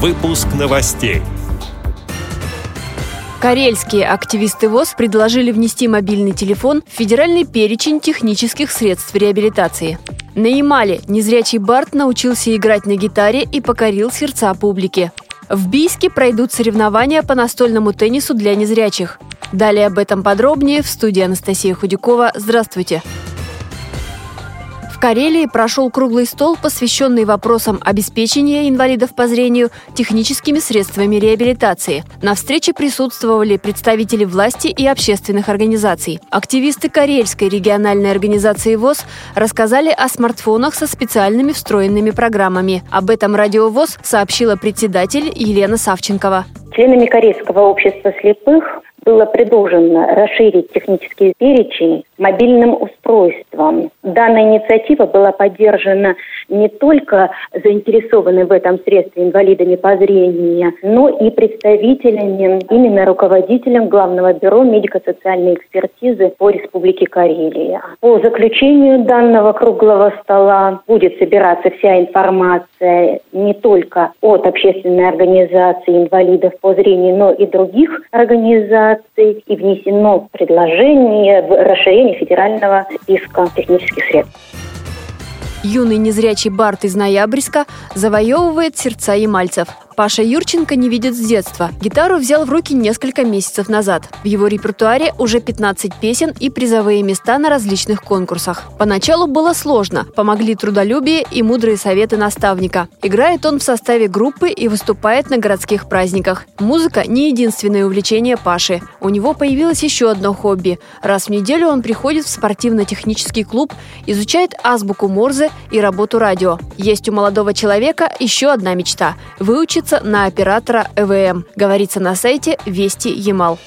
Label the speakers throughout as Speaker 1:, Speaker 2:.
Speaker 1: Выпуск новостей.
Speaker 2: Карельские активисты ВОЗ предложили внести мобильный телефон в федеральный перечень технических средств реабилитации. На Ямале незрячий Барт научился играть на гитаре и покорил сердца публики. В Бийске пройдут соревнования по настольному теннису для незрячих. Далее об этом подробнее в студии Анастасия Худякова. Здравствуйте! В Карелии прошел круглый стол, посвященный вопросам обеспечения инвалидов по зрению техническими средствами реабилитации. На встрече присутствовали представители власти и общественных организаций. Активисты Карельской региональной организации ВОЗ рассказали о смартфонах со специальными встроенными программами. Об этом Радио ВОЗ сообщила председатель Елена Савченкова.
Speaker 3: Членами Корейского общества слепых было предложено расширить технический перечень мобильным устройством. Данная инициатива была поддержана не только заинтересованными в этом средстве инвалидами по зрению, но и представителями, именно руководителем Главного бюро медико-социальной экспертизы по Республике Карелия. По заключению данного круглого стола будет собираться вся информация не только от общественной организации инвалидов по зрению, но и других организаций, и внесено предложение в расширение федерального списка технических средств.
Speaker 2: Юный незрячий Барт из Ноябрьска завоевывает сердца ямальцев – Паша Юрченко не видит с детства. Гитару взял в руки несколько месяцев назад. В его репертуаре уже 15 песен и призовые места на различных конкурсах. Поначалу было сложно. Помогли трудолюбие и мудрые советы наставника. Играет он в составе группы и выступает на городских праздниках. Музыка не единственное увлечение Паши. У него появилось еще одно хобби. Раз в неделю он приходит в спортивно-технический клуб, изучает азбуку Морзе и работу радио. Есть у молодого человека еще одна мечта – выучить учиться на оператора ЭВМ, говорится на сайте Вести Ямал.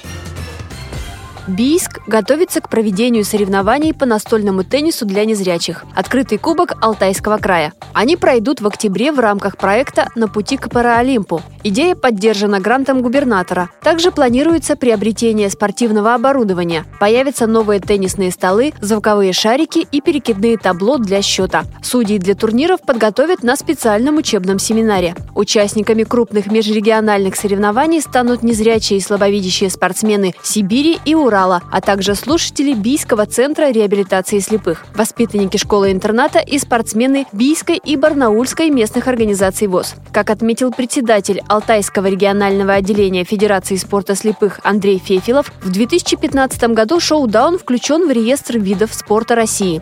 Speaker 2: Бийск готовится к проведению соревнований по настольному теннису для незрячих. Открытый кубок Алтайского края. Они пройдут в октябре в рамках проекта «На пути к Параолимпу». Идея поддержана грантом губернатора. Также планируется приобретение спортивного оборудования. Появятся новые теннисные столы, звуковые шарики и перекидные табло для счета. Судей для турниров подготовят на специальном учебном семинаре. Участниками крупных межрегиональных соревнований станут незрячие и слабовидящие спортсмены Сибири и Урала Урала, а также слушатели Бийского центра реабилитации слепых, воспитанники школы-интерната и спортсмены Бийской и Барнаульской местных организаций ВОЗ. Как отметил председатель Алтайского регионального отделения Федерации спорта слепых Андрей Фефилов, в 2015 году шоу-даун включен в реестр видов спорта России.